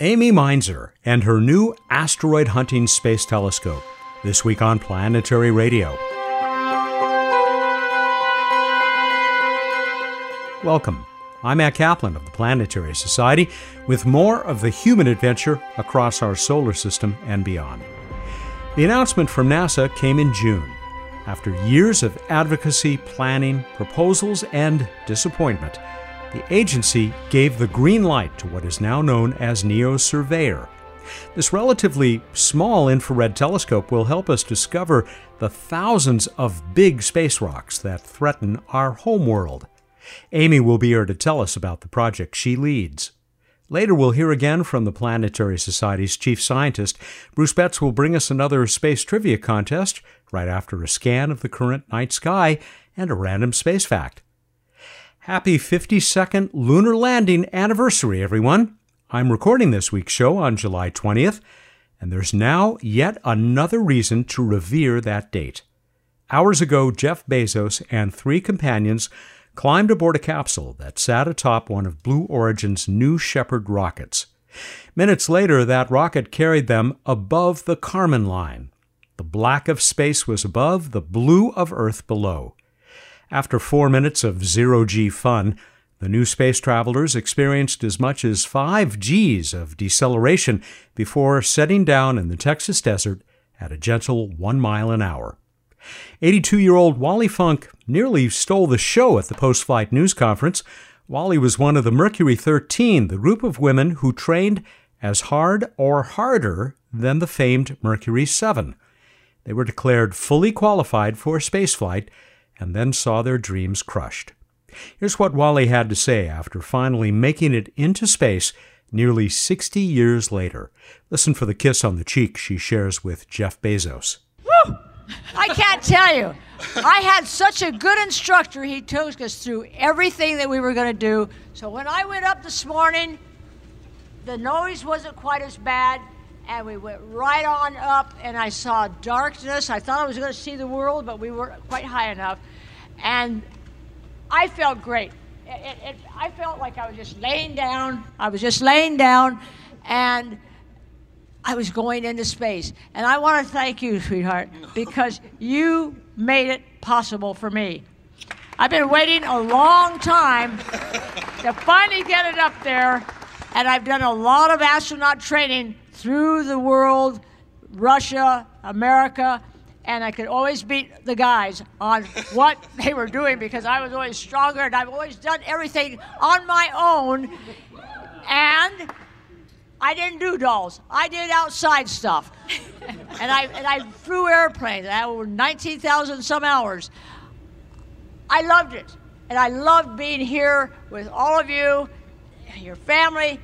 Amy Mainzer and her new asteroid hunting space telescope. This week on Planetary Radio. Welcome. I'm Matt Kaplan of the Planetary Society with more of the human adventure across our solar system and beyond. The announcement from NASA came in June. After years of advocacy, planning, proposals, and disappointment, the agency gave the green light to what is now known as NEO Surveyor. This relatively small infrared telescope will help us discover the thousands of big space rocks that threaten our home world. Amy will be here to tell us about the project she leads. Later, we'll hear again from the Planetary Society's chief scientist. Bruce Betts will bring us another space trivia contest right after a scan of the current night sky and a random space fact. Happy 52nd lunar landing anniversary, everyone. I'm recording this week's show on July 20th, and there's now yet another reason to revere that date. Hours ago, Jeff Bezos and three companions climbed aboard a capsule that sat atop one of Blue Origin's New Shepard rockets. Minutes later, that rocket carried them above the Kármán line. The black of space was above, the blue of Earth below. After four minutes of zero G fun, the new space travelers experienced as much as five Gs of deceleration before setting down in the Texas desert at a gentle one mile an hour. 82 year old Wally Funk nearly stole the show at the post flight news conference. Wally was one of the Mercury 13, the group of women who trained as hard or harder than the famed Mercury 7. They were declared fully qualified for spaceflight and then saw their dreams crushed. Here's what Wally had to say after finally making it into space nearly 60 years later. Listen for the kiss on the cheek she shares with Jeff Bezos. Woo! I can't tell you. I had such a good instructor. He took us through everything that we were going to do. So when I went up this morning, the noise wasn't quite as bad, and we went right on up, and I saw darkness. I thought I was going to see the world, but we weren't quite high enough and I felt great. It, it, I felt like I was just laying down. I was just laying down, and I was going into space. And I want to thank you, sweetheart, because you made it possible for me. I've been waiting a long time to finally get it up there, and I've done a lot of astronaut training through the world, Russia, America, and I could always beat the guys on what they were doing because I was always stronger and I've always done everything on my own. And I didn't do dolls. I did outside stuff. and I and I flew airplanes. I over 19,000 some hours. I loved it. And I loved being here with all of you, your family,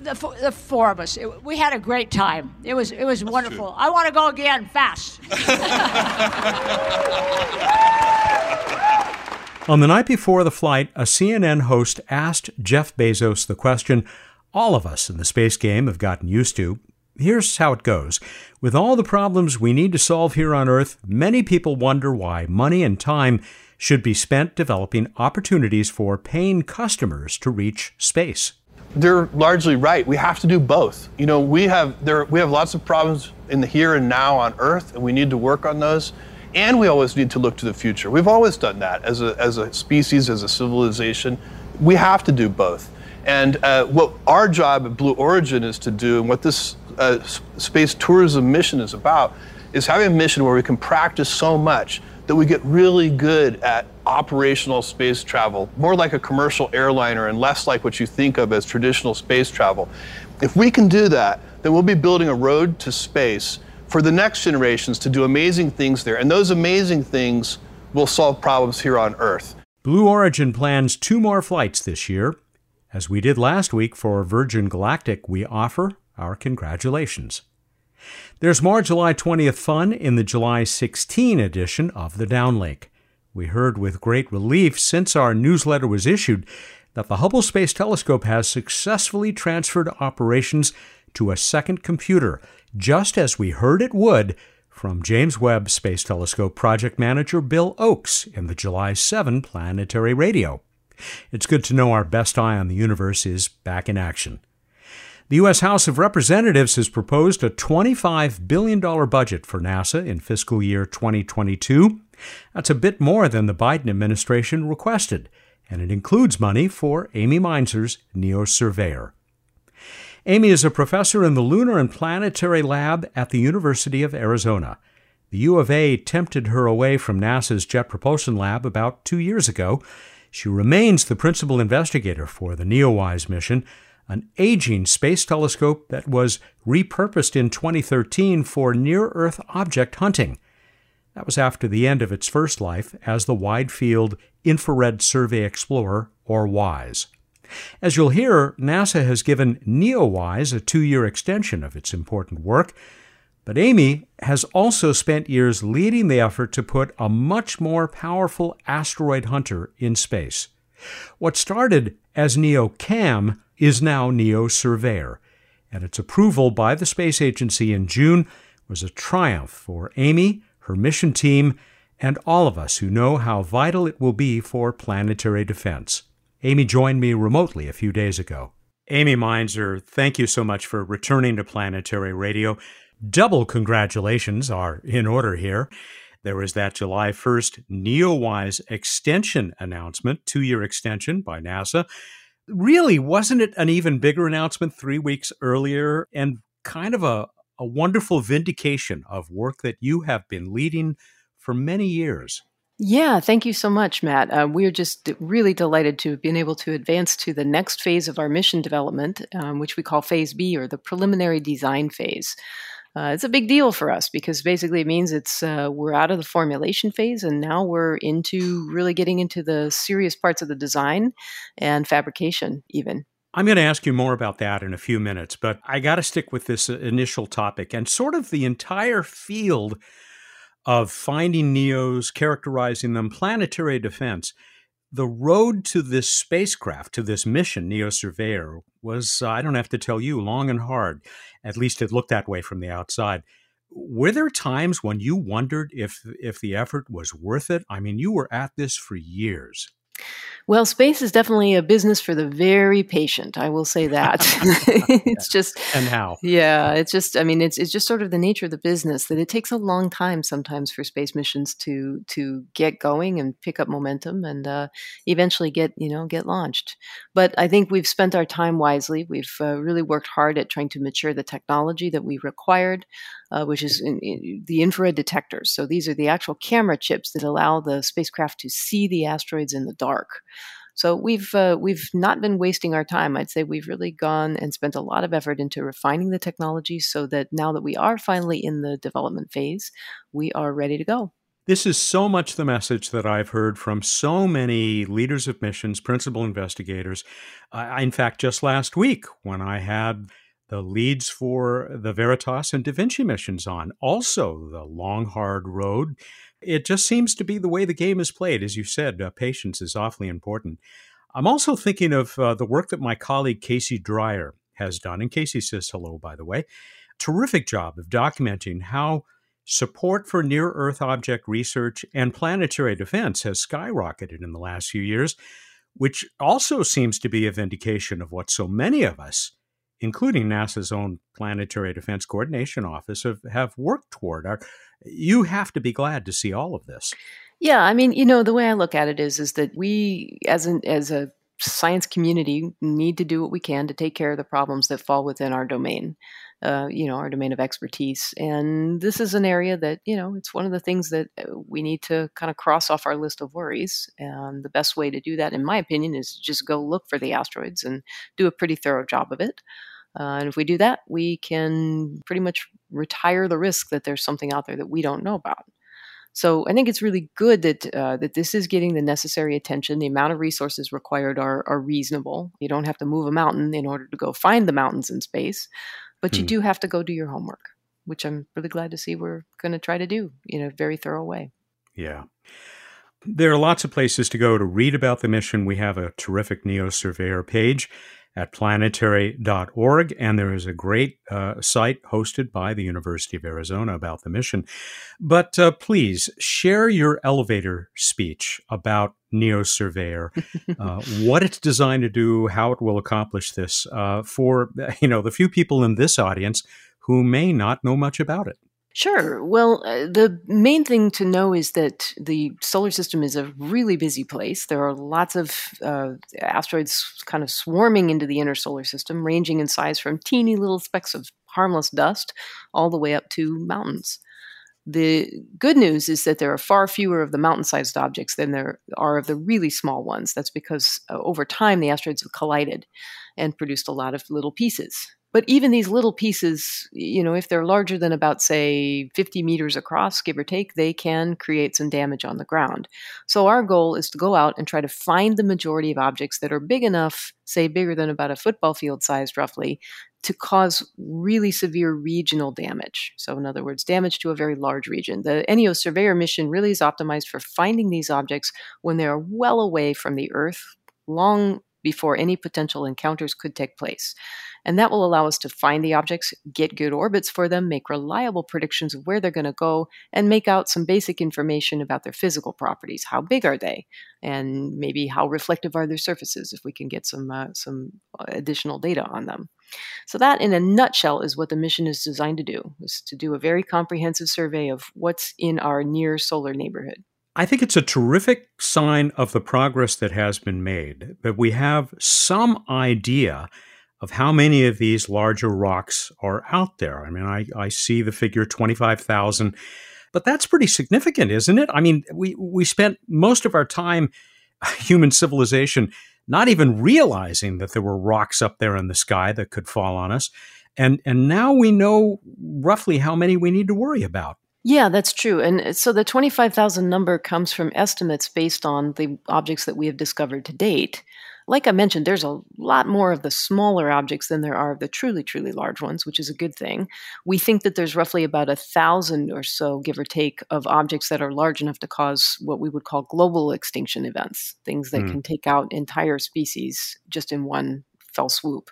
the, the four of us. It, we had a great time. It was it was That's wonderful. True. I want to go again fast. On the night before the flight, a CNN host asked Jeff Bezos the question all of us in the space game have gotten used to. Here's how it goes. With all the problems we need to solve here on Earth, many people wonder why money and time should be spent developing opportunities for paying customers to reach space they're largely right. We have to do both. You know, we have there we have lots of problems in the here and now on Earth, and we need to work on those. And we always need to look to the future. We've always done that as a as a species, as a civilization. We have to do both. And uh, what our job at Blue Origin is to do, and what this uh, space tourism mission is about, is having a mission where we can practice so much that we get really good at operational space travel, more like a commercial airliner and less like what you think of as traditional space travel. If we can do that, then we'll be building a road to space for the next generations to do amazing things there. And those amazing things will solve problems here on Earth. Blue Origin plans two more flights this year. As we did last week for Virgin Galactic, we offer our congratulations. There's more July 20th fun in the July 16 edition of the Downlink. We heard with great relief since our newsletter was issued that the Hubble Space Telescope has successfully transferred operations to a second computer, just as we heard it would from James Webb Space Telescope project manager Bill Ochs in the July 7 planetary radio. It's good to know our best eye on the universe is back in action. The U.S. House of Representatives has proposed a $25 billion budget for NASA in fiscal year 2022. That's a bit more than the Biden administration requested, and it includes money for Amy Mainzer's NEO Surveyor. Amy is a professor in the Lunar and Planetary Lab at the University of Arizona. The U of A tempted her away from NASA's Jet Propulsion Lab about two years ago. She remains the principal investigator for the NEOWISE mission, an aging space telescope that was repurposed in 2013 for near Earth object hunting. That was after the end of its first life as the Wide Field Infrared Survey Explorer, or WISE. As you'll hear, NASA has given NEOWISE a two year extension of its important work, but Amy has also spent years leading the effort to put a much more powerful asteroid hunter in space. What started as NEOCAM is now NEO Surveyor, and its approval by the space agency in June was a triumph for Amy, her mission team, and all of us who know how vital it will be for planetary defense. Amy joined me remotely a few days ago. Amy Mainzer, thank you so much for returning to Planetary Radio. Double congratulations are in order here. There was that July 1st NEOWISE extension announcement, two year extension by NASA. Really, wasn't it an even bigger announcement three weeks earlier and kind of a, a wonderful vindication of work that you have been leading for many years? Yeah, thank you so much, Matt. Uh, we are just really delighted to have been able to advance to the next phase of our mission development, um, which we call Phase B or the preliminary design phase. Uh, it's a big deal for us because basically it means it's uh, we're out of the formulation phase and now we're into really getting into the serious parts of the design and fabrication even. I'm going to ask you more about that in a few minutes, but I got to stick with this uh, initial topic and sort of the entire field of finding NEOs, characterizing them, planetary defense the road to this spacecraft, to this mission, Neo Surveyor, was, uh, I don't have to tell you, long and hard. At least it looked that way from the outside. Were there times when you wondered if if the effort was worth it? I mean, you were at this for years. Well, space is definitely a business for the very patient. I will say that. it's just and how? Yeah, it's just. I mean, it's it's just sort of the nature of the business that it takes a long time sometimes for space missions to to get going and pick up momentum and uh, eventually get you know get launched. But I think we've spent our time wisely. We've uh, really worked hard at trying to mature the technology that we required uh, which is in, in the infrared detectors. So these are the actual camera chips that allow the spacecraft to see the asteroids in the dark. So we've uh, we've not been wasting our time. I'd say we've really gone and spent a lot of effort into refining the technology so that now that we are finally in the development phase, we are ready to go. This is so much the message that I've heard from so many leaders of missions, principal investigators. Uh, in fact, just last week when I had the leads for the Veritas and Da Vinci missions on. Also, the long, hard road. It just seems to be the way the game is played. As you said, uh, patience is awfully important. I'm also thinking of uh, the work that my colleague Casey Dreyer has done. And Casey says hello, by the way. Terrific job of documenting how support for near Earth object research and planetary defense has skyrocketed in the last few years, which also seems to be a vindication of what so many of us including NASA's own Planetary Defense Coordination Office, have, have worked toward. Are, you have to be glad to see all of this. Yeah, I mean, you know, the way I look at it is, is that we, as an as a science community, need to do what we can to take care of the problems that fall within our domain. Uh, you know, our domain of expertise. And this is an area that, you know, it's one of the things that uh, we need to kind of cross off our list of worries. And the best way to do that, in my opinion, is just go look for the asteroids and do a pretty thorough job of it. Uh, and if we do that, we can pretty much retire the risk that there's something out there that we don't know about. So I think it's really good that uh, that this is getting the necessary attention. The amount of resources required are, are reasonable. You don't have to move a mountain in order to go find the mountains in space, but hmm. you do have to go do your homework, which I'm really glad to see we're going to try to do in a very thorough way. Yeah. There are lots of places to go to read about the mission. We have a terrific NEO Surveyor page at planetary.org. And there is a great uh, site hosted by the University of Arizona about the mission. But uh, please share your elevator speech about NeoSurveyor, uh, what it's designed to do, how it will accomplish this uh, for you know the few people in this audience who may not know much about it. Sure. Well, uh, the main thing to know is that the solar system is a really busy place. There are lots of uh, asteroids kind of swarming into the inner solar system, ranging in size from teeny little specks of harmless dust all the way up to mountains. The good news is that there are far fewer of the mountain sized objects than there are of the really small ones. That's because uh, over time the asteroids have collided and produced a lot of little pieces. But even these little pieces, you know, if they're larger than about, say, 50 meters across, give or take, they can create some damage on the ground. So our goal is to go out and try to find the majority of objects that are big enough, say, bigger than about a football field sized roughly, to cause really severe regional damage. So, in other words, damage to a very large region. The NEOSurveyor mission really is optimized for finding these objects when they are well away from the Earth, long before any potential encounters could take place. And that will allow us to find the objects, get good orbits for them, make reliable predictions of where they're going to go, and make out some basic information about their physical properties. How big are they? And maybe how reflective are their surfaces if we can get some, uh, some additional data on them. So that in a nutshell is what the mission is designed to do, is to do a very comprehensive survey of what's in our near solar neighborhood. I think it's a terrific sign of the progress that has been made that we have some idea of how many of these larger rocks are out there. I mean, I, I see the figure 25,000, but that's pretty significant, isn't it? I mean, we, we spent most of our time, human civilization, not even realizing that there were rocks up there in the sky that could fall on us. And, and now we know roughly how many we need to worry about. Yeah, that's true. And uh, so the 25,000 number comes from estimates based on the objects that we have discovered to date. Like I mentioned, there's a lot more of the smaller objects than there are of the truly, truly large ones, which is a good thing. We think that there's roughly about a thousand or so, give or take, of objects that are large enough to cause what we would call global extinction events, things that mm. can take out entire species just in one fell swoop.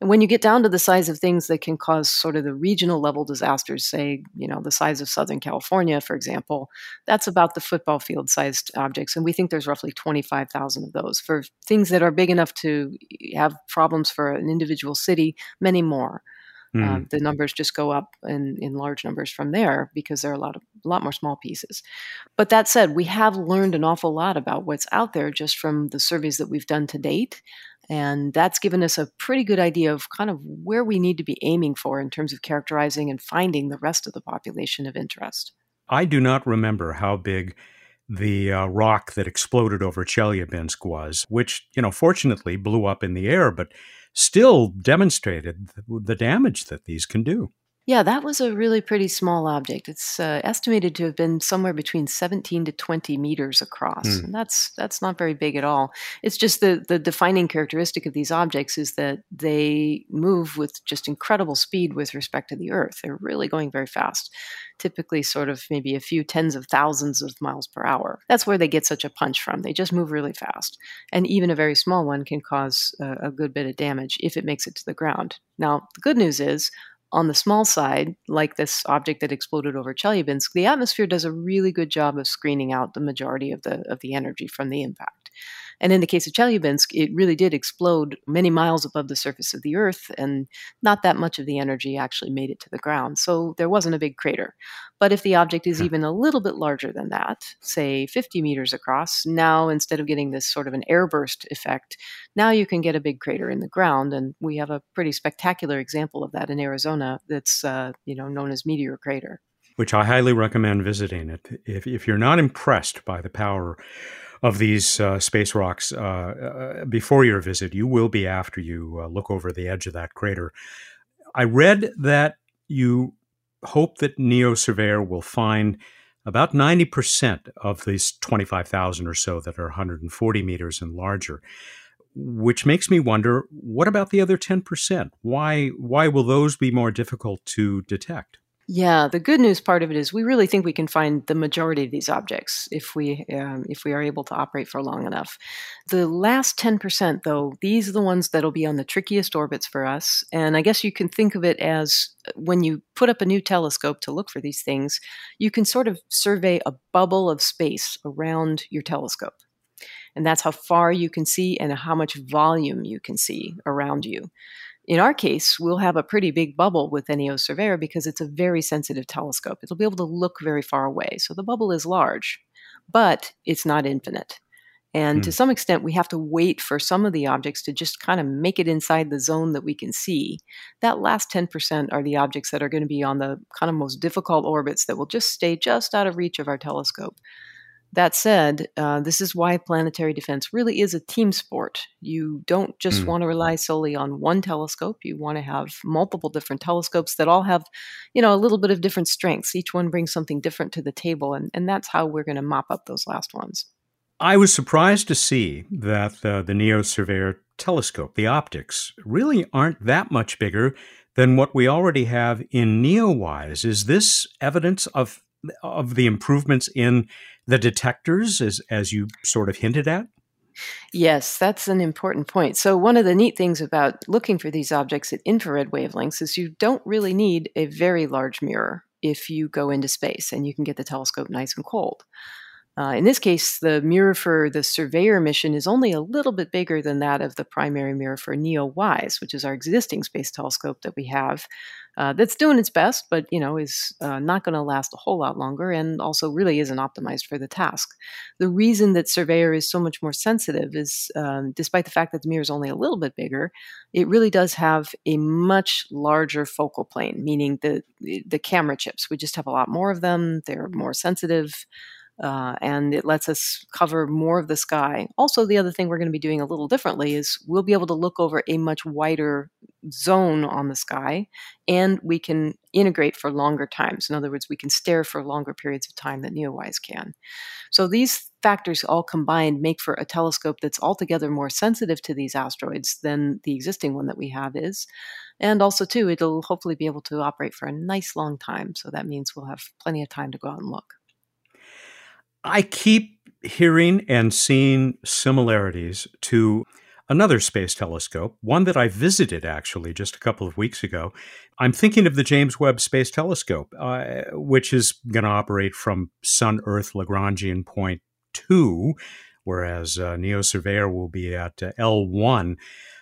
And when you get down to the size of things that can cause sort of the regional level disasters, say, you know, the size of Southern California, for example, that's about the football field sized objects. And we think there's roughly 25,000 of those. For things that are big enough to have problems for an individual city, many more. Mm. Um, the numbers just go up in, in large numbers from there because there are a lot of a lot more small pieces. But that said, we have learned an awful lot about what's out there just from the surveys that we've done to date. And that's given us a pretty good idea of kind of where we need to be aiming for in terms of characterizing and finding the rest of the population of interest. I do not remember how big the uh, rock that exploded over Chelyabinsk was, which, you know, fortunately blew up in the air, but still demonstrated the damage that these can do. Yeah, that was a really pretty small object. It's uh, estimated to have been somewhere between 17 to 20 meters across. Mm. And that's that's not very big at all. It's just the the defining characteristic of these objects is that they move with just incredible speed with respect to the Earth. They're really going very fast. Typically sort of maybe a few tens of thousands of miles per hour. That's where they get such a punch from. They just move really fast. And even a very small one can cause a, a good bit of damage if it makes it to the ground. Now, the good news is on the small side, like this object that exploded over Chelyabinsk, the atmosphere does a really good job of screening out the majority of the of the energy from the impact. And in the case of Chelyabinsk, it really did explode many miles above the surface of the Earth, and not that much of the energy actually made it to the ground. So there wasn't a big crater. But if the object is even a little bit larger than that, say 50 meters across, now instead of getting this sort of an airburst effect, now you can get a big crater in the ground. And we have a pretty spectacular example of that in Arizona that's uh, you know known as Meteor Crater which I highly recommend visiting. If, if you're not impressed by the power of these uh, space rocks uh, uh, before your visit, you will be after you uh, look over the edge of that crater. I read that you hope that NeoSurveyor will find about 90% of these 25,000 or so that are 140 meters and larger, which makes me wonder what about the other 10%? Why, why will those be more difficult to detect? Yeah, the good news part of it is we really think we can find the majority of these objects if we um, if we are able to operate for long enough. The last ten percent, though, these are the ones that'll be on the trickiest orbits for us. And I guess you can think of it as uh, when you put up a new telescope to look for these things, you can sort of survey a bubble of space around your telescope. And that's how far you can see and how much volume you can see around you. In our case, we'll have a pretty big bubble with NEO Surveyor because it's a very sensitive telescope. It'll be able to look very far away. So the bubble is large, but it's not infinite. And mm. to hmm. some extent, we have to wait for some of the objects to just kind of make it inside the zone that we can see. That last 10% are the objects that are going to be on the kind of most difficult orbits that will just stay just out of reach of our telescope. That said, uh, this is why planetary defense really is a team sport. You don't just mm. want to rely solely on one telescope. You want to have multiple different telescopes that all have, you know, a little bit of different strengths. Each one brings something different to the table, and, and that's how we're going to mop up those last ones. I was surprised to see that uh, the NEO Surveyor telescope, the optics, really aren't that much bigger than what we already have in NEOWISE. Is this evidence of of the improvements in the detectors, as, as you sort of hinted at? Yes, that's an important point. So, one of the neat things about looking for these objects at infrared wavelengths is you don't really need a very large mirror if you go into space and you can get the telescope nice and cold. Uh, in this case, the mirror for the Surveyor mission is only a little bit bigger than that of the primary mirror for NEO-WISE, which is our existing space telescope that we have. Uh, that's doing its best, but you know is uh, not going to last a whole lot longer, and also really isn't optimized for the task. The reason that Surveyor is so much more sensitive is, um, despite the fact that the mirror is only a little bit bigger, it really does have a much larger focal plane, meaning the the camera chips. We just have a lot more of them. They're more sensitive uh, and it lets us cover more of the sky. Also, the other thing we're going to be doing a little differently is we'll be able to look over a much wider zone on the sky, and we can integrate for longer times. In other words, we can stare for longer periods of time than NEOWISE can. So these factors all combined make for a telescope that's altogether more sensitive to these asteroids than the existing one that we have is. And also, too, it'll hopefully be able to operate for a nice long time. So that means we'll have plenty of time to go out and look. I keep hearing and seeing similarities to another space telescope, one that I visited actually just a couple of weeks ago. I'm thinking of the James Webb Space Telescope, uh, which is going to operate from Sun Earth Lagrangian Point 2, whereas uh, NEO Surveyor will be at uh, L1.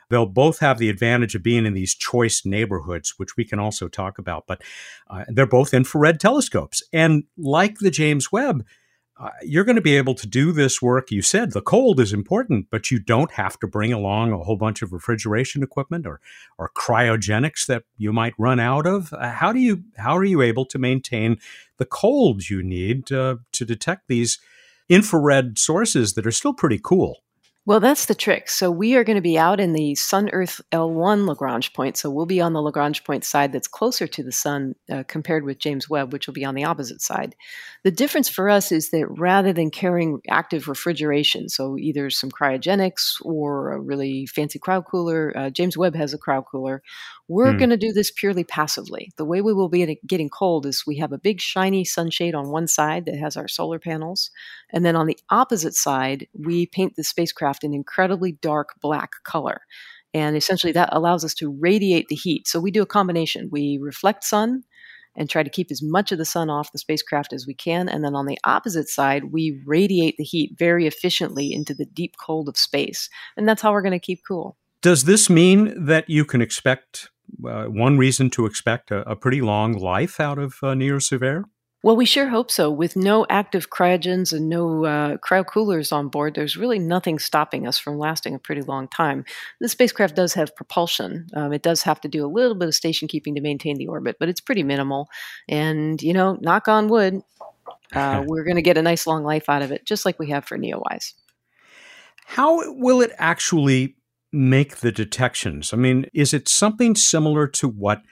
They'll both have the advantage of being in these choice neighborhoods, which we can also talk about, but uh, they're both infrared telescopes. And like the James Webb, uh, you're going to be able to do this work. You said the cold is important, but you don't have to bring along a whole bunch of refrigeration equipment or or cryogenics that you might run out of. Uh, how do you how are you able to maintain the cold you need uh, to detect these infrared sources that are still pretty cool? Well, that's the trick. So we are going to be out in the Sun Earth L1 Lagrange point. So we'll be on the Lagrange point side that's closer to the sun uh, compared with James Webb, which will be on the opposite side. The difference for us is that rather than carrying active refrigeration, so either some cryogenics or a really fancy cryo cooler, uh, James Webb has a cryo cooler, we're hmm. going to do this purely passively. The way we will be getting cold is we have a big shiny sunshade on one side that has our solar panels. And then on the opposite side, we paint the spacecraft an incredibly dark black color. And essentially that allows us to radiate the heat. So we do a combination. We reflect sun and try to keep as much of the sun off the spacecraft as we can. And then on the opposite side, we radiate the heat very efficiently into the deep cold of space. And that's how we're going to keep cool. Does this mean that you can expect uh, one reason to expect a, a, pretty long life out of uh? Well, we sure hope so. With no active cryogens and no uh, cryocoolers on board, there's really nothing stopping us from lasting a pretty long time. The spacecraft does have propulsion. Um, it does have to do a little bit of station keeping to maintain the orbit, but it's pretty minimal. And, you know, knock on wood, uh, we're going to get a nice long life out of it, just like we have for NEOWISE. How will it actually make the detections? I mean, is it something similar to what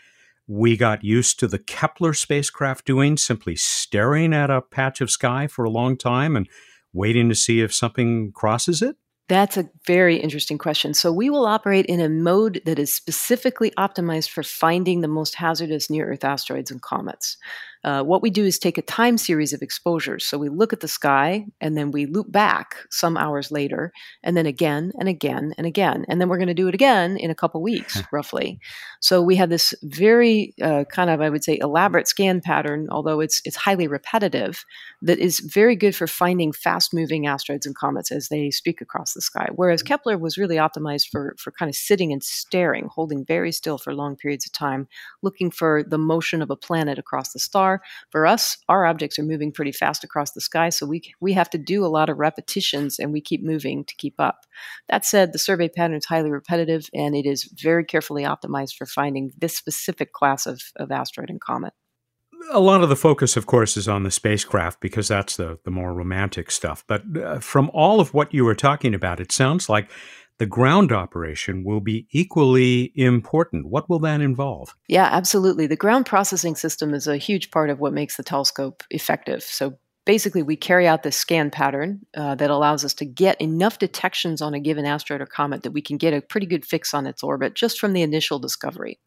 we got used to the Kepler spacecraft doing, simply staring at a patch of sky for a long time and waiting to see if something crosses it? That's a very interesting question. So, we will operate in a mode that is specifically optimized for finding the most hazardous near Earth asteroids and comets. Uh, what we do is take a time series of exposures. So we look at the sky and then we loop back some hours later, and then again and again and again. And then we're going to do it again in a couple weeks, roughly. So we have this very uh, kind of, I would say, elaborate scan pattern, although it's, it's highly repetitive, that is very good for finding fast moving asteroids and comets as they streak across the sky. Whereas Kepler was really optimized for, for kind of sitting and staring, holding very still for long periods of time, looking for the motion of a planet across the star For us, our objects are moving pretty fast across the sky, so we we have to do a lot of repetitions and we keep moving to keep up. That said, the survey pattern is highly repetitive and it is very carefully optimized for finding this specific class of, of asteroid and comet a lot of the focus, of course, is on the spacecraft because that's the, the more romantic stuff. But uh, from all of what you were talking about, it sounds like the ground operation will be equally important. What will that involve? Yeah, absolutely. The ground processing system is a huge part of what makes the telescope effective. So basically, we carry out this scan pattern uh, that allows us to get enough detections on a given asteroid or comet that we can get a pretty good fix on its orbit just from the initial discovery.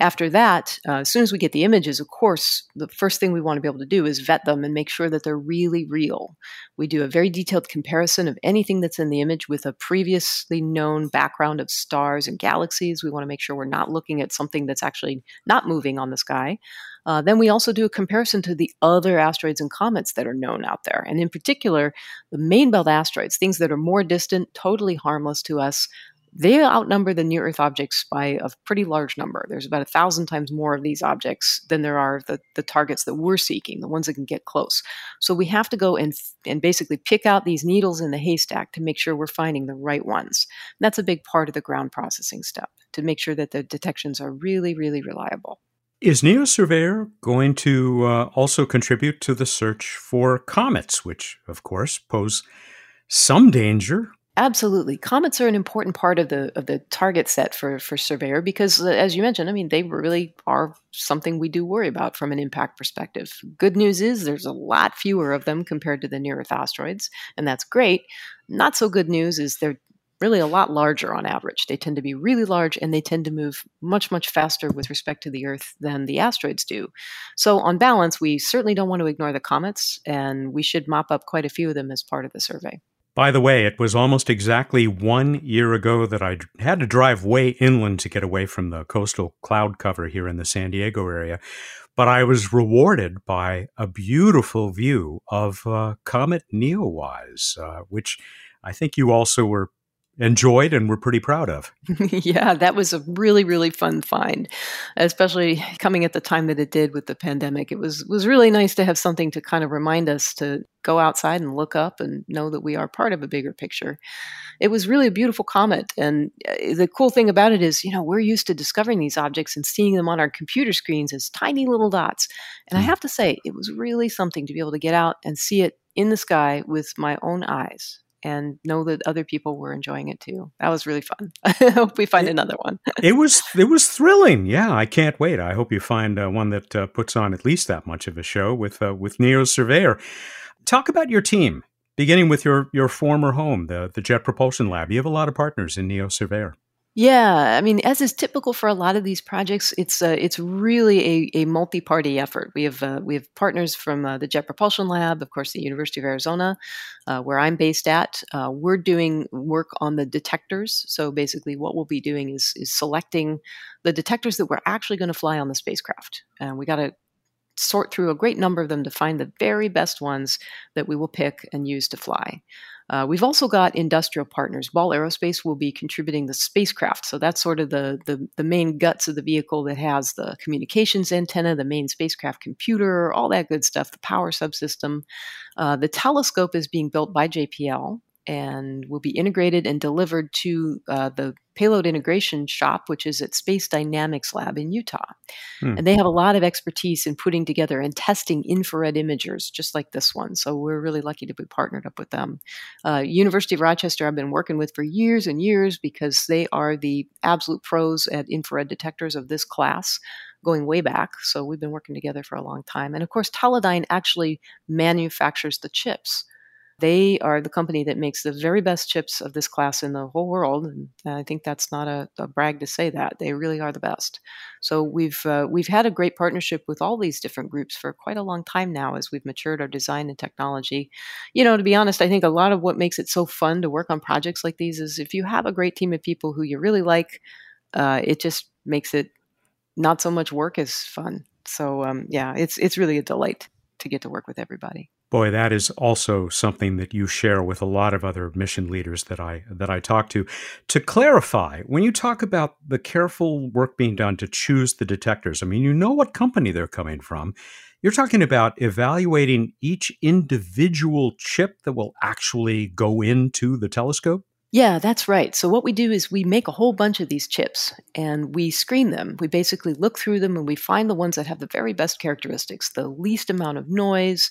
After that, uh, as soon as we get the images, of course, the first thing we want to be able to do is vet them and make sure that they're really real. We do a very detailed comparison of anything that's in the image with a previously known background of stars and galaxies. We want to make sure we're not looking at something that's actually not moving on the sky. Uh, then we also do a comparison to the other asteroids and comets that are known out there. And in particular, the main belt asteroids, things that are more distant, totally harmless to us, they outnumber the near Earth objects by a pretty large number. There's about a thousand times more of these objects than there are the, the targets that we're seeking, the ones that can get close. So we have to go and, and basically pick out these needles in the haystack to make sure we're finding the right ones. And that's a big part of the ground processing step to make sure that the detections are really, really reliable. Is NeoSurveyor going to uh, also contribute to the search for comets, which, of course, pose some danger Absolutely, comets are an important part of the of the target set for for Surveyor because, uh, as you mentioned, I mean they really are something we do worry about from an impact perspective. Good news is there's a lot fewer of them compared to the near Earth asteroids, and that's great. Not so good news is they're really a lot larger on average. They tend to be really large and they tend to move much, much faster with respect to the Earth than the asteroids do. So, on balance, we certainly don't want to ignore the comets, and we should mop up quite a few of them as part of the survey. By the way, it was almost exactly one year ago that I had to drive way inland to get away from the coastal cloud cover here in the San Diego area. But I was rewarded by a beautiful view of uh, Comet Neowise, uh, which I think you also were enjoyed and we're pretty proud of. yeah, that was a really really fun find, especially coming at the time that it did with the pandemic. It was was really nice to have something to kind of remind us to go outside and look up and know that we are part of a bigger picture. It was really a beautiful comet and uh, the cool thing about it is, you know, we're used to discovering these objects and seeing them on our computer screens as tiny little dots. And mm. I have to say, it was really something to be able to get out and see it in the sky with my own eyes and know that other people were enjoying it too. That was really fun. I hope we find it, another one. it was it was thrilling. Yeah, I can't wait. I hope you find uh, one that uh, puts on at least that much of a show with uh, with NeoSurveyor. Talk about your team, beginning with your your former home, the the Jet Propulsion Lab. You have a lot of partners in NeoSurveyor. Yeah, I mean, as is typical for a lot of these projects, it's uh, it's really a, a multi-party effort. We have uh, we have partners from uh, the Jet Propulsion Lab, of course, the University of Arizona, uh, where I'm based at. Uh, we're doing work on the detectors. So basically, what we'll be doing is is selecting the detectors that we're actually going to fly on the spacecraft, and we got to sort through a great number of them to find the very best ones that we will pick and use to fly. Uh, we've also got industrial partners. Ball Aerospace will be contributing the spacecraft. So that's sort of the, the, the, main guts of the vehicle that has the communications antenna, the main spacecraft computer, all that good stuff, the power subsystem. Uh, the telescope is being built by JPL and will be integrated and delivered to uh, the payload integration shop, which is at Space Dynamics Lab in Utah. Hmm. And they have a lot of expertise in putting together and testing infrared imagers, just like this one. So we're really lucky to be partnered up with them. Uh, University of Rochester, I've been working with for years and years because they are the absolute pros at infrared detectors of this class going way back. So we've been working together for a long time. And of course, Teledyne actually manufactures the chips They are the company that makes the very best chips of this class in the whole world, and I think that's not a, a brag to say that they really are the best. So we've uh, we've had a great partnership with all these different groups for quite a long time now as we've matured our design and technology. You know, to be honest, I think a lot of what makes it so fun to work on projects like these is if you have a great team of people who you really like, uh, it just makes it not so much work as fun. So um, yeah, it's it's really a delight to get to work with everybody. Boy, that is also something that you share with a lot of other mission leaders that I that I talk to. To clarify, when you talk about the careful work being done to choose the detectors, I mean you know what company they're coming from. You're talking about evaluating each individual chip that will actually go into the telescope? Yeah, that's right. So, what we do is we make a whole bunch of these chips and we screen them. We basically look through them and we find the ones that have the very best characteristics, the least amount of noise,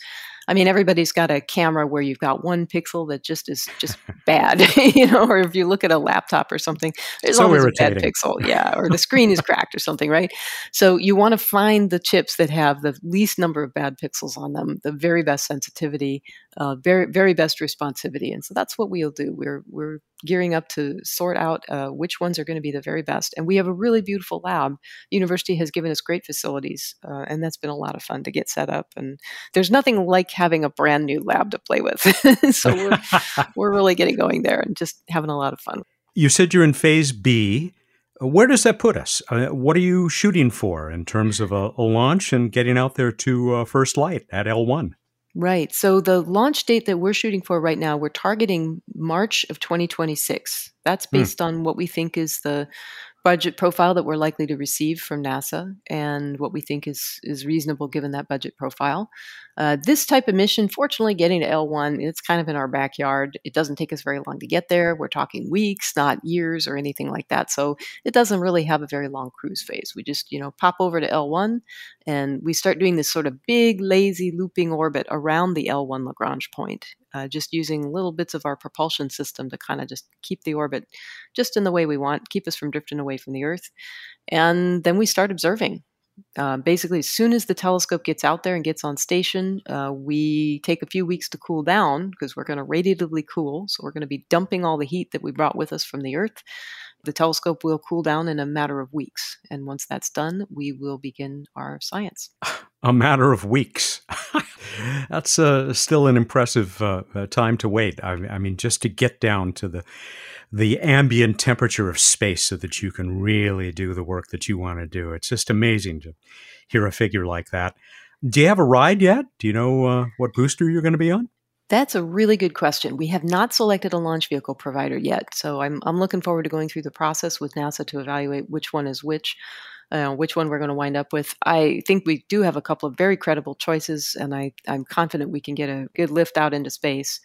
I mean, everybody's got a camera where you've got one pixel that just is just bad, you know, or if you look at a laptop or something, there's so always irritating. a bad pixel, yeah, or the screen is cracked or something, right? So you want to find the chips that have the least number of bad pixels on them, the very best sensitivity, uh, very very best responsivity, and so that's what we'll do. We're we're gearing up to sort out uh, which ones are going to be the very best, and we have a really beautiful lab. University has given us great facilities, uh, and that's been a lot of fun to get set up. And there's nothing like having a brand new lab to play with. so we're, we're really getting going there and just having a lot of fun. You said you're in phase B. Where does that put us? Uh, what are you shooting for in terms of a, a launch and getting out there to uh, first light at L1? Right. So the launch date that we're shooting for right now, we're targeting March of 2026. That's hmm. based mm. on what we think is the budget profile that we're likely to receive from NASA and what we think is is reasonable given that budget profile. Uh, this type of mission, fortunately, getting to L1, it's kind of in our backyard. It doesn't take us very long to get there. We're talking weeks, not years or anything like that. So it doesn't really have a very long cruise phase. We just, you know, pop over to L1 and we start doing this sort of big, lazy looping orbit around the L1 Lagrange point, uh, just using little bits of our propulsion system to kind of just keep the orbit just in the way we want, keep us from drifting away from the Earth. And then we start observing uh, basically, as soon as the telescope gets out there and gets on station, uh, we take a few weeks to cool down because we're going to radiatively cool. So we're going to be dumping all the heat that we brought with us from the Earth. The telescope will cool down in a matter of weeks. And once that's done, we will begin our science. A matter of weeks. that's uh, still an impressive uh, uh, time to wait. I, I mean, just to get down to the the ambient temperature of space so that you can really do the work that you want to do. It's just amazing to hear a figure like that. Do you have a ride yet? Do you know uh, what booster you're going to be on? That's a really good question. We have not selected a launch vehicle provider yet, so I'm I'm looking forward to going through the process with NASA to evaluate which one is which. Uh, which one we're going to wind up with. I think we do have a couple of very credible choices, and I, I'm confident we can get a good lift out into space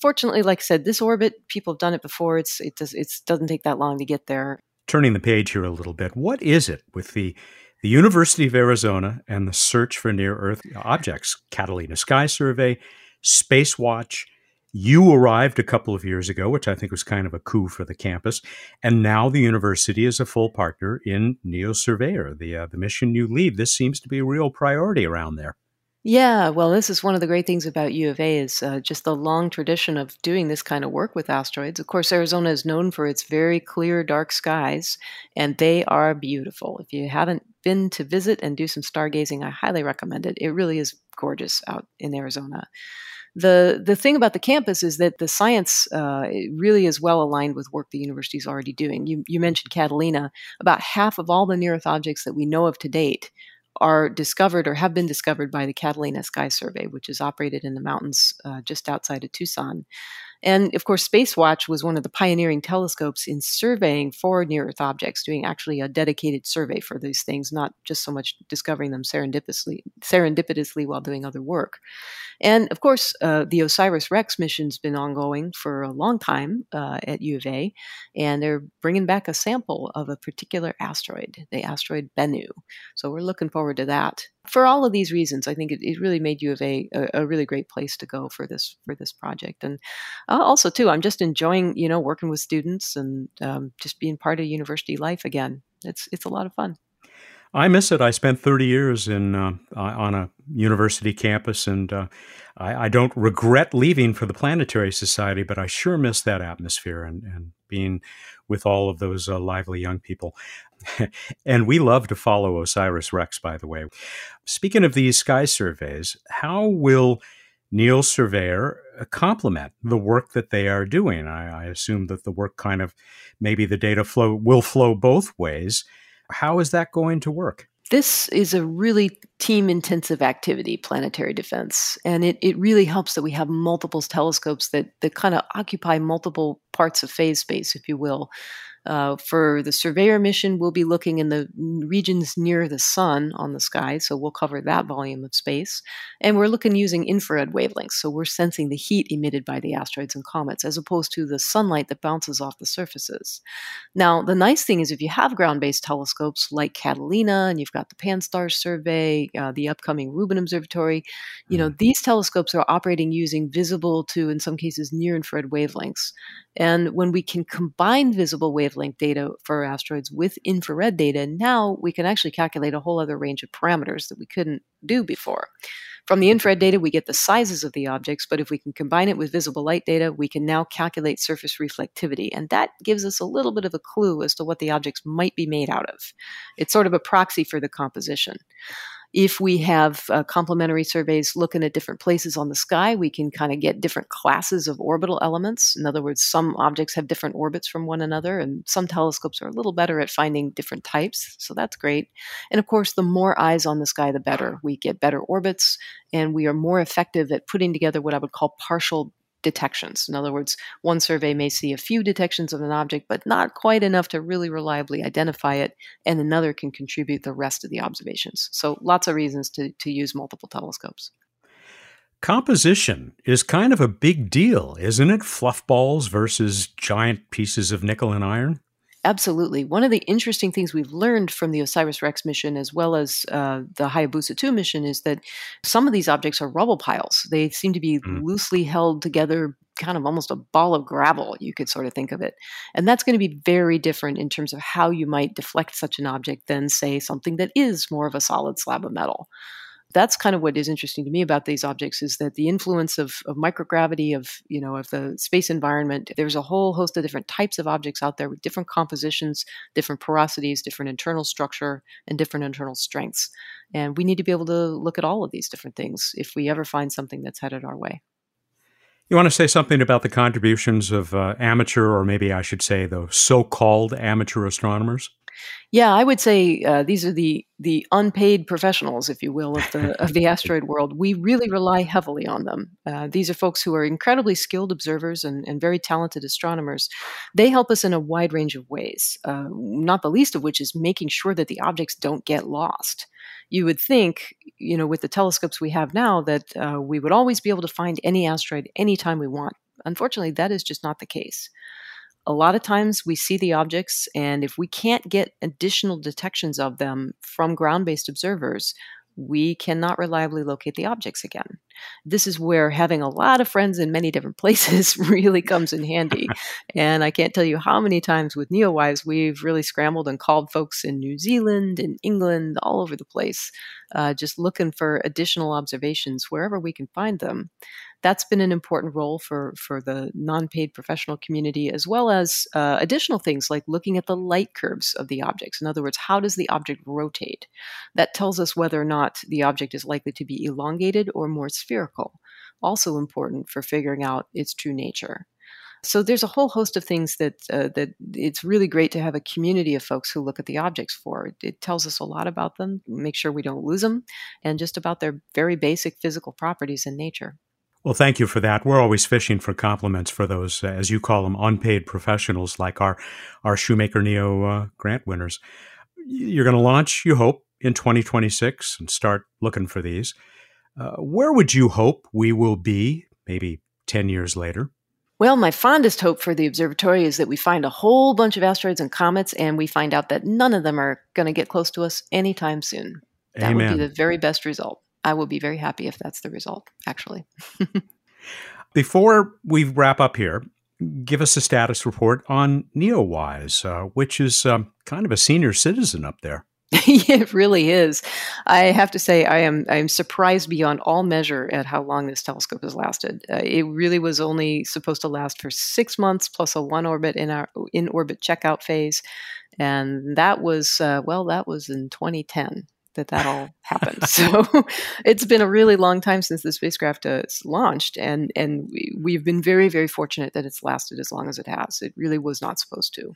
fortunately, like I said, this orbit, people have done it before. It's it does it doesn't take that long to get there. Turning the page here a little bit, what is it with the the University of Arizona and the search for near Earth objects, Catalina Sky Survey, Space Watch? You arrived a couple of years ago, which I think was kind of a coup for the campus, and now the university is a full partner in NEO Surveyor, the uh, the mission you lead. This seems to be a real priority around there. Yeah, well, this is one of the great things about U of A is uh, just the long tradition of doing this kind of work with asteroids. Of course, Arizona is known for its very clear, dark skies, and they are beautiful. If you haven't been to visit and do some stargazing, I highly recommend it. It really is gorgeous out in Arizona. The the thing about the campus is that the science uh, really is well aligned with work the university is already doing. You, you mentioned Catalina. About half of all the near Earth objects that we know of to date are discovered or have been discovered by the Catalina Sky Survey, which is operated in the mountains uh, just outside of Tucson. And of course, Spacewatch was one of the pioneering telescopes in surveying for near Earth objects, doing actually a dedicated survey for these things, not just so much discovering them serendipitously, serendipitously while doing other work. And of course, uh, the OSIRIS REx mission's been ongoing for a long time uh, at U of A, and they're bringing back a sample of a particular asteroid, the asteroid Bennu. So we're looking forward to that. For all of these reasons, I think it, it really made U of A a, a, really great place to go for this for this project. And uh, also, too, I'm just enjoying you know working with students and um, just being part of university life again. It's it's a lot of fun. I miss it. I spent 30 years in uh, on a university campus, and uh, I, I, don't regret leaving for the Planetary Society, but I sure miss that atmosphere and, and being with all of those uh, lively young people. and we love to follow OSIRIS REx, by the way. Speaking of these sky surveys, how will NEO Surveyor uh, complement the work that they are doing? I, I assume that the work kind of maybe the data flow will flow both ways. How is that going to work? This is a really team intensive activity, planetary defense. And it, it really helps that we have multiple telescopes that, that kind of occupy multiple parts of phase space, if you will. Uh, for the surveyor mission, we'll be looking in the regions near the sun on the sky, so we'll cover that volume of space. And we're looking using infrared wavelengths, so we're sensing the heat emitted by the asteroids and comets as opposed to the sunlight that bounces off the surfaces. Now, the nice thing is if you have ground based telescopes like Catalina, and you've got the Pan-STARRS survey, uh, the upcoming Rubin Observatory, you know, mm. these telescopes are operating using visible to, in some cases, near infrared wavelengths. And when we can combine visible wavelength data for asteroids with infrared data, now we can actually calculate a whole other range of parameters that we couldn't do before. From the infrared data, we get the sizes of the objects, but if we can combine it with visible light data, we can now calculate surface reflectivity. And that gives us a little bit of a clue as to what the objects might be made out of. It's sort of a proxy for the composition. If we have uh, complementary surveys looking at different places on the sky, we can kind of get different classes of orbital elements. In other words, some objects have different orbits from one another, and some telescopes are a little better at finding different types. So that's great. And of course, the more eyes on the sky, the better. We get better orbits, and we are more effective at putting together what I would call partial detections. In other words, one survey may see a few detections of an object, but not quite enough to really reliably identify it, and another can contribute the rest of the observations. So, lots of reasons to, to use multiple telescopes. Composition is kind of a big deal, isn't it? Fluff balls versus giant pieces of nickel and iron? Absolutely. One of the interesting things we've learned from the OSIRIS REx mission, as well as uh, the Hayabusa 2 mission, is that some of these objects are rubble piles. They seem to be mm. loosely held together, kind of almost a ball of gravel, you could sort of think of it. And that's going to be very different in terms of how you might deflect such an object than, say, something that is more of a solid slab of metal that's kind of what is interesting to me about these objects is that the influence of, of microgravity of you know of the space environment there's a whole host of different types of objects out there with different compositions different porosities different internal structure and different internal strengths and we need to be able to look at all of these different things if we ever find something that's headed our way you want to say something about the contributions of uh, amateur, or maybe I should say the so-called amateur astronomers? Yeah, I would say uh, these are the the unpaid professionals, if you will, of the of the asteroid world. We really rely heavily on them. Uh, these are folks who are incredibly skilled observers and, and, very talented astronomers. They help us in a wide range of ways. Uh, not the least of which is making sure that the objects don't get lost. You would think, you know, with the telescopes we have now, that uh, we would always be able to find any asteroid anytime we want. Unfortunately, that is just not the case a lot of times we see the objects, and if we can't get additional detections of them from ground based observers, we cannot reliably locate the objects again. This is where having a lot of friends in many different places really comes in handy. and I can't tell you how many times with NEOWISE we've really scrambled and called folks in New Zealand in England, all over the place, uh, just looking for additional observations wherever we can find them that's been an important role for for the non-paid professional community as well as uh, additional things like looking at the light curves of the objects in other words how does the object rotate that tells us whether or not the object is likely to be elongated or more spherical also important for figuring out its true nature so there's a whole host of things that uh, that it's really great to have a community of folks who look at the objects for. It, tells us a lot about them, make sure we don't lose them, and just about their very basic physical properties in nature. Well, thank you for that. We're always fishing for compliments for those, uh, as you call them, unpaid professionals like our our Shoemaker Neo uh, grant winners. You're going to launch, you hope, in 2026 and start looking for these. Uh, where would you hope we will be, maybe 10 years later? Well, my fondest hope for the observatory is that we find a whole bunch of asteroids and comets, and we find out that none of them are going to get close to us anytime soon. That Amen. would be the very best result. I will be very happy if that's the result, actually. Before we wrap up here, give us a status report on NEOWISE, uh, which is um, kind of a senior citizen up there. it really is. I have to say, I am I am surprised beyond all measure at how long this telescope has lasted. Uh, it really was only supposed to last for six months plus a one orbit in our in orbit checkout phase, and that was uh, well, that was in 2010 that that all happened. So it's been a really long time since the spacecraft has launched, and and we, have been very very fortunate that it's lasted as long as it has. It really was not supposed to.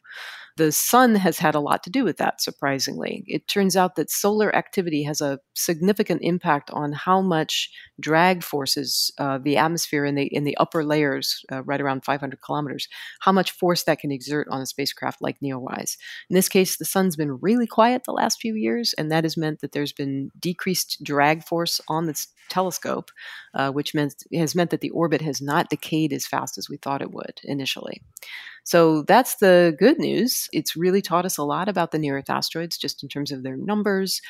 The sun has had a lot to do with that. Surprisingly, it turns out that solar activity has a significant impact on how much drag forces uh, the atmosphere in the in the upper layers, uh, right around 500 kilometers, how much force that can exert on a spacecraft like NEOWISE. In this case, the sun's been really quiet the last few years, and that has meant that there's been decreased drag force on this telescope, uh, which meant, has meant that the orbit has not decayed as fast as we thought it would initially. So that's the good news. It's really taught us a lot about the near Earth asteroids, just in terms of their numbers,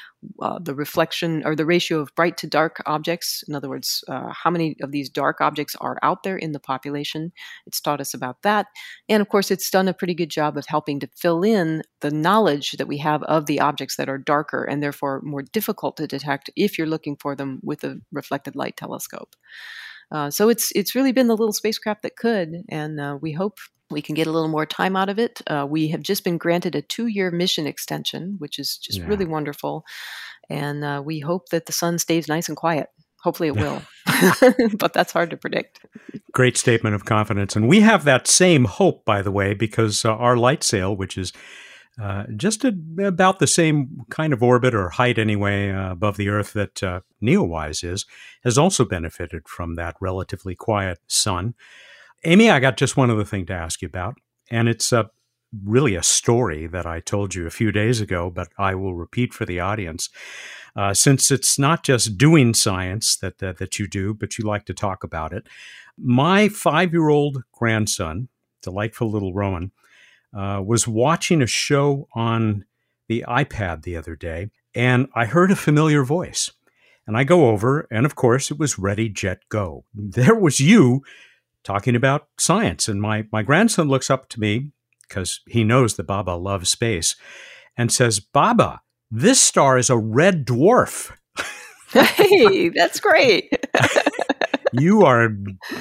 uh, the reflection or the ratio of bright to dark objects. In other words, uh, how many of these dark objects are out there in the population. It's taught us about that. And of course, it's done a pretty good job of helping to fill in the knowledge that we have of the objects that are darker and therefore more difficult to detect if you're looking for them with a reflected light telescope. Uh, so it's it's really been the little spacecraft that could, and uh, we hope we can get a little more time out of it. Uh, we have just been granted a two year mission extension, which is just yeah. really wonderful. And uh, we hope that the sun stays nice and quiet. Hopefully it will, but that's hard to predict. Great statement of confidence. And we have that same hope, by the way, because uh, our light sail, which is uh, just a, about the same kind of orbit or height anyway uh, above the Earth that uh, NEOWISE is, has also benefited from that relatively quiet sun. Amy, I got just one other thing to ask you about, and it's really a story that I told you a few days ago, but I will repeat for the audience. Uh, since it's not just doing science that, that, that you do, but you like to talk about it. My five year old grandson, delightful little Rowan, uh, was watching a show on the iPad the other day, and I heard a familiar voice. And I go over, and of course, it was Ready, Jet, Go. There was you talking about science. And my, my grandson looks up to me because he knows that Baba loves space and says, Baba, this star is a red dwarf. hey, that's great. you are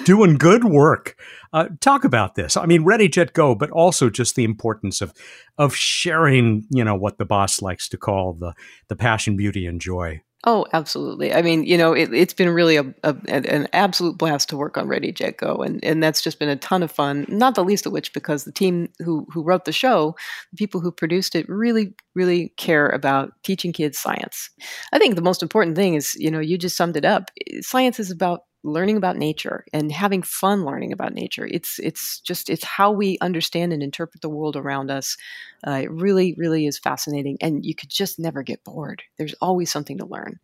doing good work. Uh, talk about this. I mean, ready, jet, go, but also just the importance of of sharing. You know what the boss likes to call the the passion, beauty, and joy Oh, absolutely. I mean, you know, it, has been really a, a, an absolute blast to work on Ready Jet Go, and and that's just been a ton of fun. Not the least of which because the team who who wrote the show, the people who produced it, really really care about teaching kids science. I think the most important thing is, you know, you just summed it up. Science is about learning about nature and having fun learning about nature. It's it's just it's how we understand and interpret the world around us. Uh, it really really is fascinating, and you could just never get bored. There's always something to learn.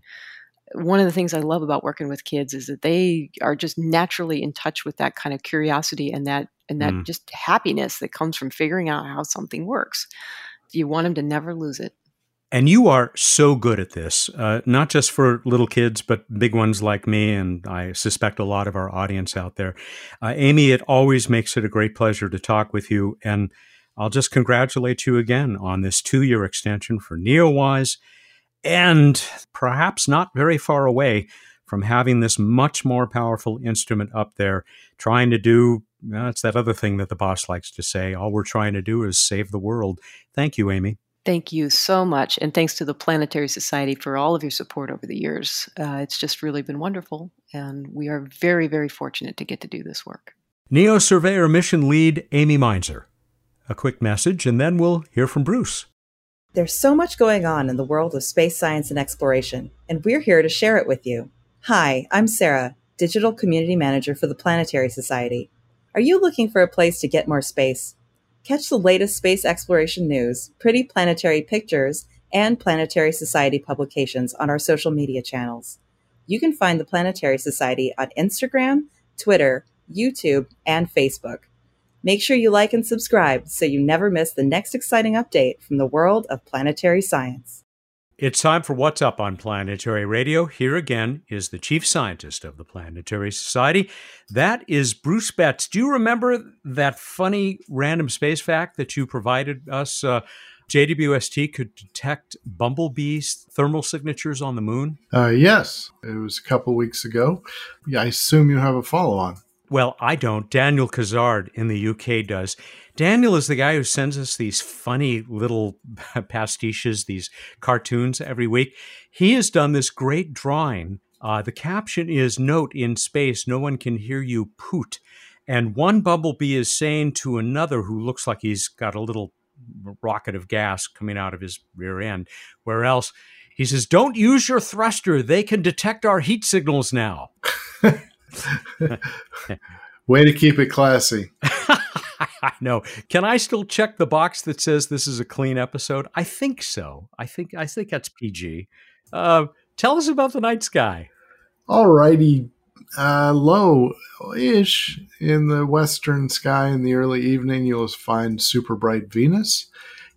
One of the things I love about working with kids is that they are just naturally in touch with that kind of curiosity and that and that mm. just happiness that comes from figuring out how something works. You want them to never lose it. And you are so good at this, uh, not just for little kids, but big ones like me, and I suspect a lot of our audience out there. Uh, Amy, it always makes it a great pleasure to talk with you. And I'll just congratulate you again on this two year extension for NEOWISE, and perhaps not very far away from having this much more powerful instrument up there trying to do that's that other thing that the boss likes to say all we're trying to do is save the world. Thank you, Amy. Thank you so much. And thanks to the Planetary Society for all of your support over the years. Uh, it's just really been wonderful. And we are very, very fortunate to get to do this work. NEO Surveyor Mission Lead Amy Mainzer. A quick message, and then we'll hear from Bruce. There's so much going on in the world of space science and exploration, and we're here to share it with you. Hi, I'm Sarah, Digital Community Manager for the Planetary Society. Are you looking for a place to get more space? Catch the latest space exploration news, pretty planetary pictures, and Planetary Society publications on our social media channels. You can find the Planetary Society on Instagram, Twitter, YouTube, and Facebook. Make sure you like and subscribe so you never miss the next exciting update from the world of planetary science. It's time for What's Up on Planetary Radio. Here again is the chief scientist of the Planetary Society. That is Bruce Betts. Do you remember that funny random space fact that you provided us uh, JWST could detect bumblebees' thermal signatures on the moon? Uh, yes, it was a couple weeks ago. I assume you have a follow on. Well, I don't. Daniel Cazard in the UK does. Daniel is the guy who sends us these funny little pastiches, these cartoons every week. He has done this great drawing. Uh, the caption is Note in space, no one can hear you poot. And one bumblebee is saying to another who looks like he's got a little rocket of gas coming out of his rear end, where else he says, Don't use your thruster. They can detect our heat signals now. Way to keep it classy. I know. Can I still check the box that says this is a clean episode? I think so. I think I think that's PG. Uh, tell us about the night sky. All righty, uh, low-ish in the western sky in the early evening. You'll find super bright Venus,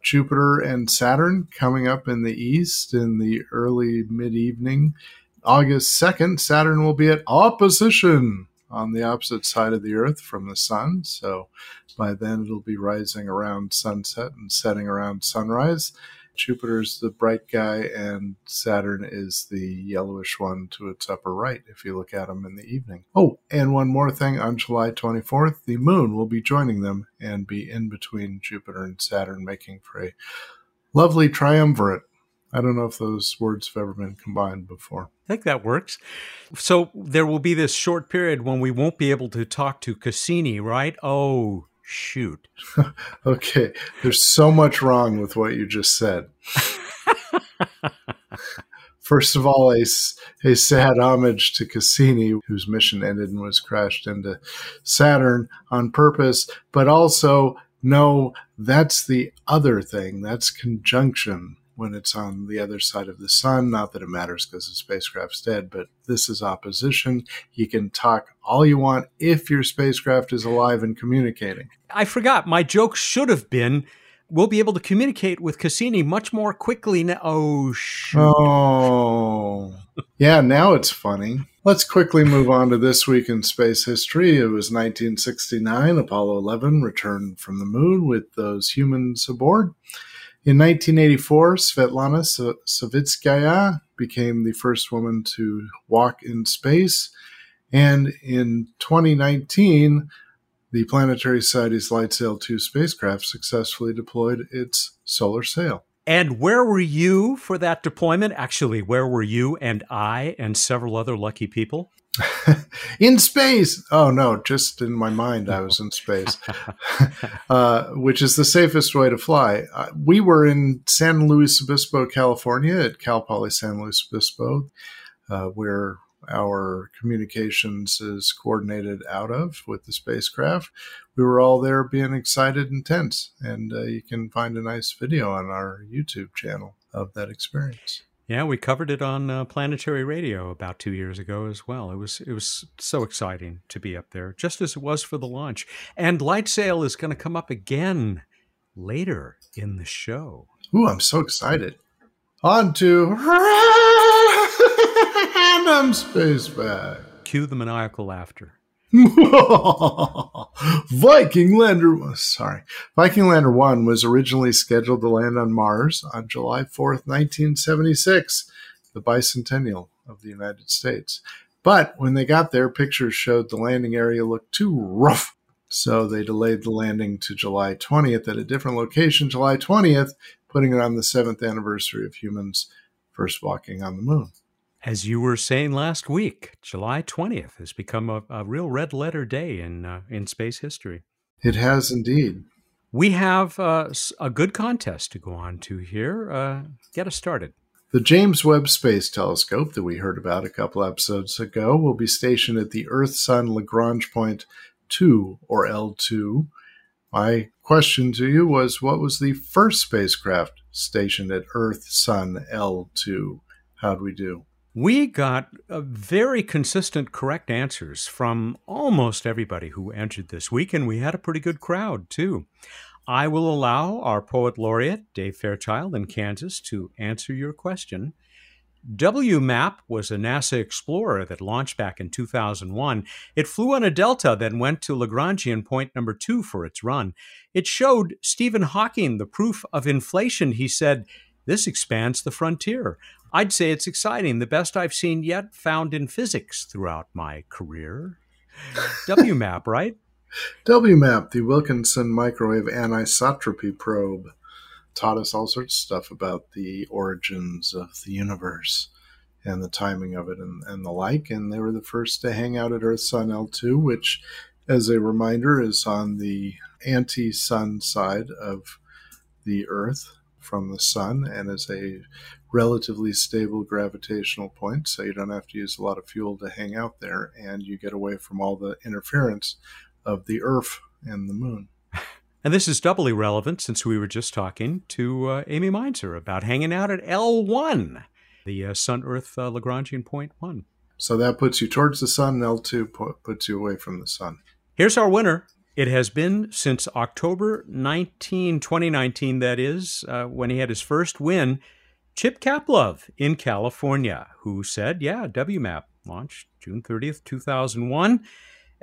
Jupiter, and Saturn coming up in the east in the early mid-evening. August 2nd, Saturn will be at opposition on the opposite side of the Earth from the Sun. So by then it'll be rising around sunset and setting around sunrise. Jupiter's the bright guy, and Saturn is the yellowish one to its upper right if you look at them in the evening. Oh, and one more thing on July 24th, the moon will be joining them and be in between Jupiter and Saturn, making for a lovely triumvirate. I don't know if those words have ever been combined before. I think that works. So there will be this short period when we won't be able to talk to Cassini, right? Oh, shoot. okay, there's so much wrong with what you just said. First of all, a, a sad homage to Cassini, whose mission ended and was crashed into Saturn on purpose, but also, no, that's the other thing. That's conjunction when it's on the other side of the sun. Not that it matters because the spacecraft's dead, but this is opposition. You can talk all you want if your spacecraft is alive and communicating. I forgot. My joke should have been we'll be able to communicate with Cassini much more quickly now. Oh, shoot. Oh, yeah, now it's funny. Let's quickly move on to this week in space history. It was 1969. Apollo 11 returned from the moon with those humans aboard. In 1984, Svetlana Savitskaya became the first woman to walk in space. And in 2019, the Planetary Society's LightSail 2 spacecraft successfully deployed its solar sail. And where were you for that deployment? Actually, where were you and I and several other lucky people? in space. Oh no, just in my mind, I was in space, uh, which is the safest way to fly. Uh, we were in San Luis Obispo, California, at Cal Poly San Luis Obispo, uh, where our communications is coordinated out of with the spacecraft. We were all there being excited and tense, and uh, you can find a nice video on our YouTube channel of that experience. Yeah, we covered it on uh, Planetary Radio about two years ago as well. It was it was so exciting to be up there, just as it was for the launch. And LightSail is going to come up again later in the show. Ooh, I'm so excited! On to random space bag. Cue the maniacal laughter. Viking Lander, oh, sorry, Viking Lander 1 was originally scheduled to land on Mars on July 4th, 1976, the bicentennial of the United States. But when they got there, pictures showed the landing area looked too rough. So they delayed the landing to July 20th at a different location, July 20th, putting it on the seventh anniversary of humans first walking on the moon as you were saying last week, July 20th has become a, a real red letter day in, uh, in space history. It has indeed. We have uh, a good contest to go on to here. Uh, get us started. The James Webb Space Telescope that we heard about a couple episodes ago will be stationed at the Earth Sun Lagrange Point 2, or L2. My question to you was what was the first spacecraft stationed at Earth Sun L2? How'd we do? We got uh, very consistent correct answers from almost everybody who entered this week, and we had a pretty good crowd too. I will allow our poet laureate, Dave Fairchild in Kansas, to answer your question. WMAP was a NASA Explorer that launched back in 2001. It flew on a Delta, then went to Lagrangian point number two for its run. It showed Stephen Hawking the proof of inflation. He said, This expands the frontier. I'd say it's exciting, the best I've seen yet found in physics throughout my career. WMAP, right? WMAP, the Wilkinson Microwave Anisotropy Probe taught us all sorts of stuff about the origins of the universe and the timing of it and, and the like. And they were the first to hang out at Earth Sun L2, which, as a reminder, is on the anti sun side of the Earth from the sun and is a relatively stable gravitational point. So you don't have to use a lot of fuel to hang out there and you get away from all the interference of the Earth and the moon. And this is doubly relevant since we were just talking to uh, Amy Mainzer about hanging out at L1, the uh, Sun Earth uh, Lagrangian point one. So that puts you towards the sun, and L2 puts you away from the sun. Here's our winner. It has been since October 19, 2019, that is, uh, when he had his first win, Chip Kaplov in California, who said, yeah, WMAP launched June 30th, 2001,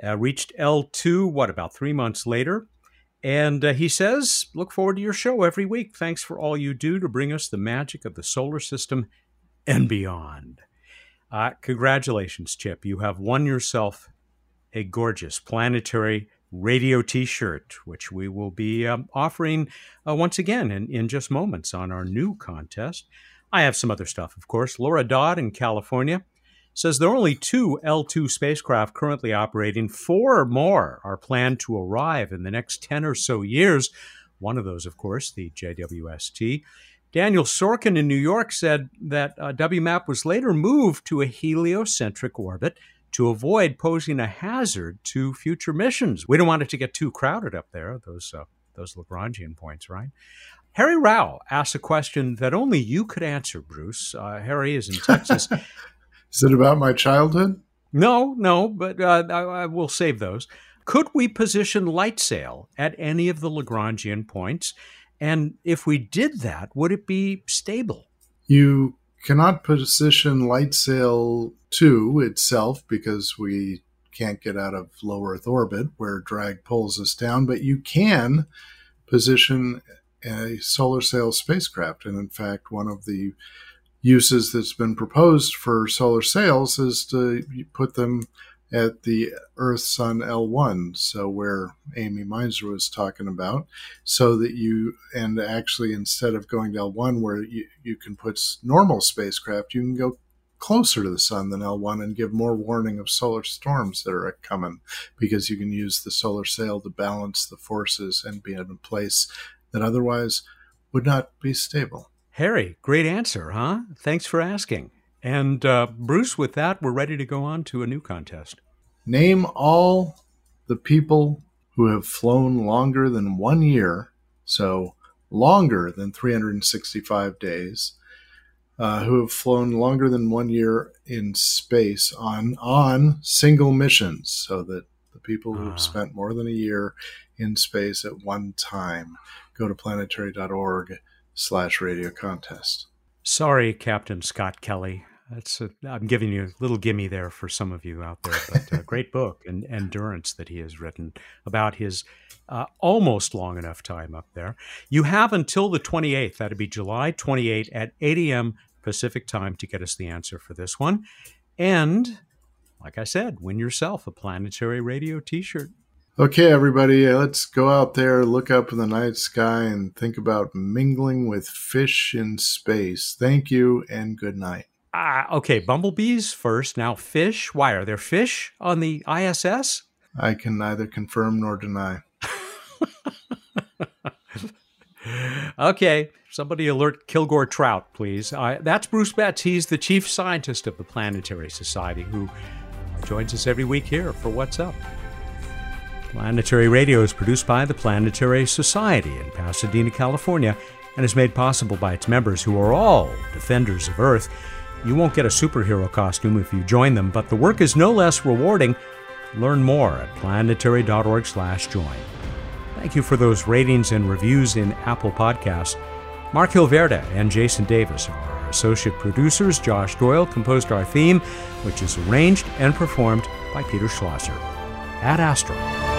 uh, reached L2, what, about three months later? And uh, he says, Look forward to your show every week. Thanks for all you do to bring us the magic of the solar system and beyond. Uh, congratulations, Chip. You have won yourself a gorgeous planetary radio t shirt, which we will be um, offering uh, once again in, in just moments on our new contest. I have some other stuff, of course. Laura Dodd in California says there are only two L2 spacecraft currently operating. Four more are planned to arrive in the next 10 or so years. One of those, of course, the JWST. Daniel Sorkin in New York said that uh, WMAP was later moved to a heliocentric orbit to avoid posing a hazard to future missions. We don't want it to get too crowded up there, those, uh, those Lagrangian points, right? Harry Rao asks a question that only you could answer, Bruce. Uh, Harry is in Texas. Is it about my childhood? No, no, but uh, I, I will save those. Could we position light sail at any of the Lagrangian points? And if we did that, would it be stable? You cannot position light sail 2 itself because we can't get out of low Earth orbit where drag pulls us down, but you can position a solar sail spacecraft. And in fact, one of the uses that's been proposed for solar sails is to put them at the Earth Sun L1, so where Amy Mainzer was talking about, so that you, and actually instead of going to L1 where you, you can put normal spacecraft, you can go closer to the sun than L1 and give more warning of solar storms that are coming because you can use the solar sail to balance the forces and be in a place that otherwise would not be stable. Harry, great answer, huh? Thanks for asking. And uh, Bruce, with that, we're ready to go on to a new contest. Name all the people who have flown longer than one year, so longer than 365 days, uh, who have flown longer than one year in space on on single missions, so that the people who have ah. spent more than a year in space at one time. Go to planetary.org slash radio contest. Sorry, Captain Scott Kelly. That's a, I'm giving you a little gimme there for some of you out there, but a great book and endurance that he has written about his uh, almost long enough time up there. You have until the 28th, that'd be July 28 at 8 a.m. Pacific time to get us the answer for this one. And like I said, win yourself a planetary radio t-shirt. Okay, everybody, uh, let's go out there, look up in the night sky, and think about mingling with fish in space. Thank you and good night. Uh, okay, bumblebees first. Now, fish. Why are there fish on the ISS? I can neither confirm nor deny. okay, somebody alert Kilgore Trout, please. Uh, that's Bruce Betts. He's the chief scientist of the Planetary Society who joins us every week here for What's Up. Planetary Radio is produced by the Planetary Society in Pasadena, California, and is made possible by its members who are all defenders of Earth. You won't get a superhero costume if you join them, but the work is no less rewarding. Learn more at planetary.org/join. Thank you for those ratings and reviews in Apple Podcasts. Mark Hilverda and Jason Davis are Our associate producers, Josh Doyle, composed our theme, which is arranged and performed by Peter Schlosser. Ad Astra.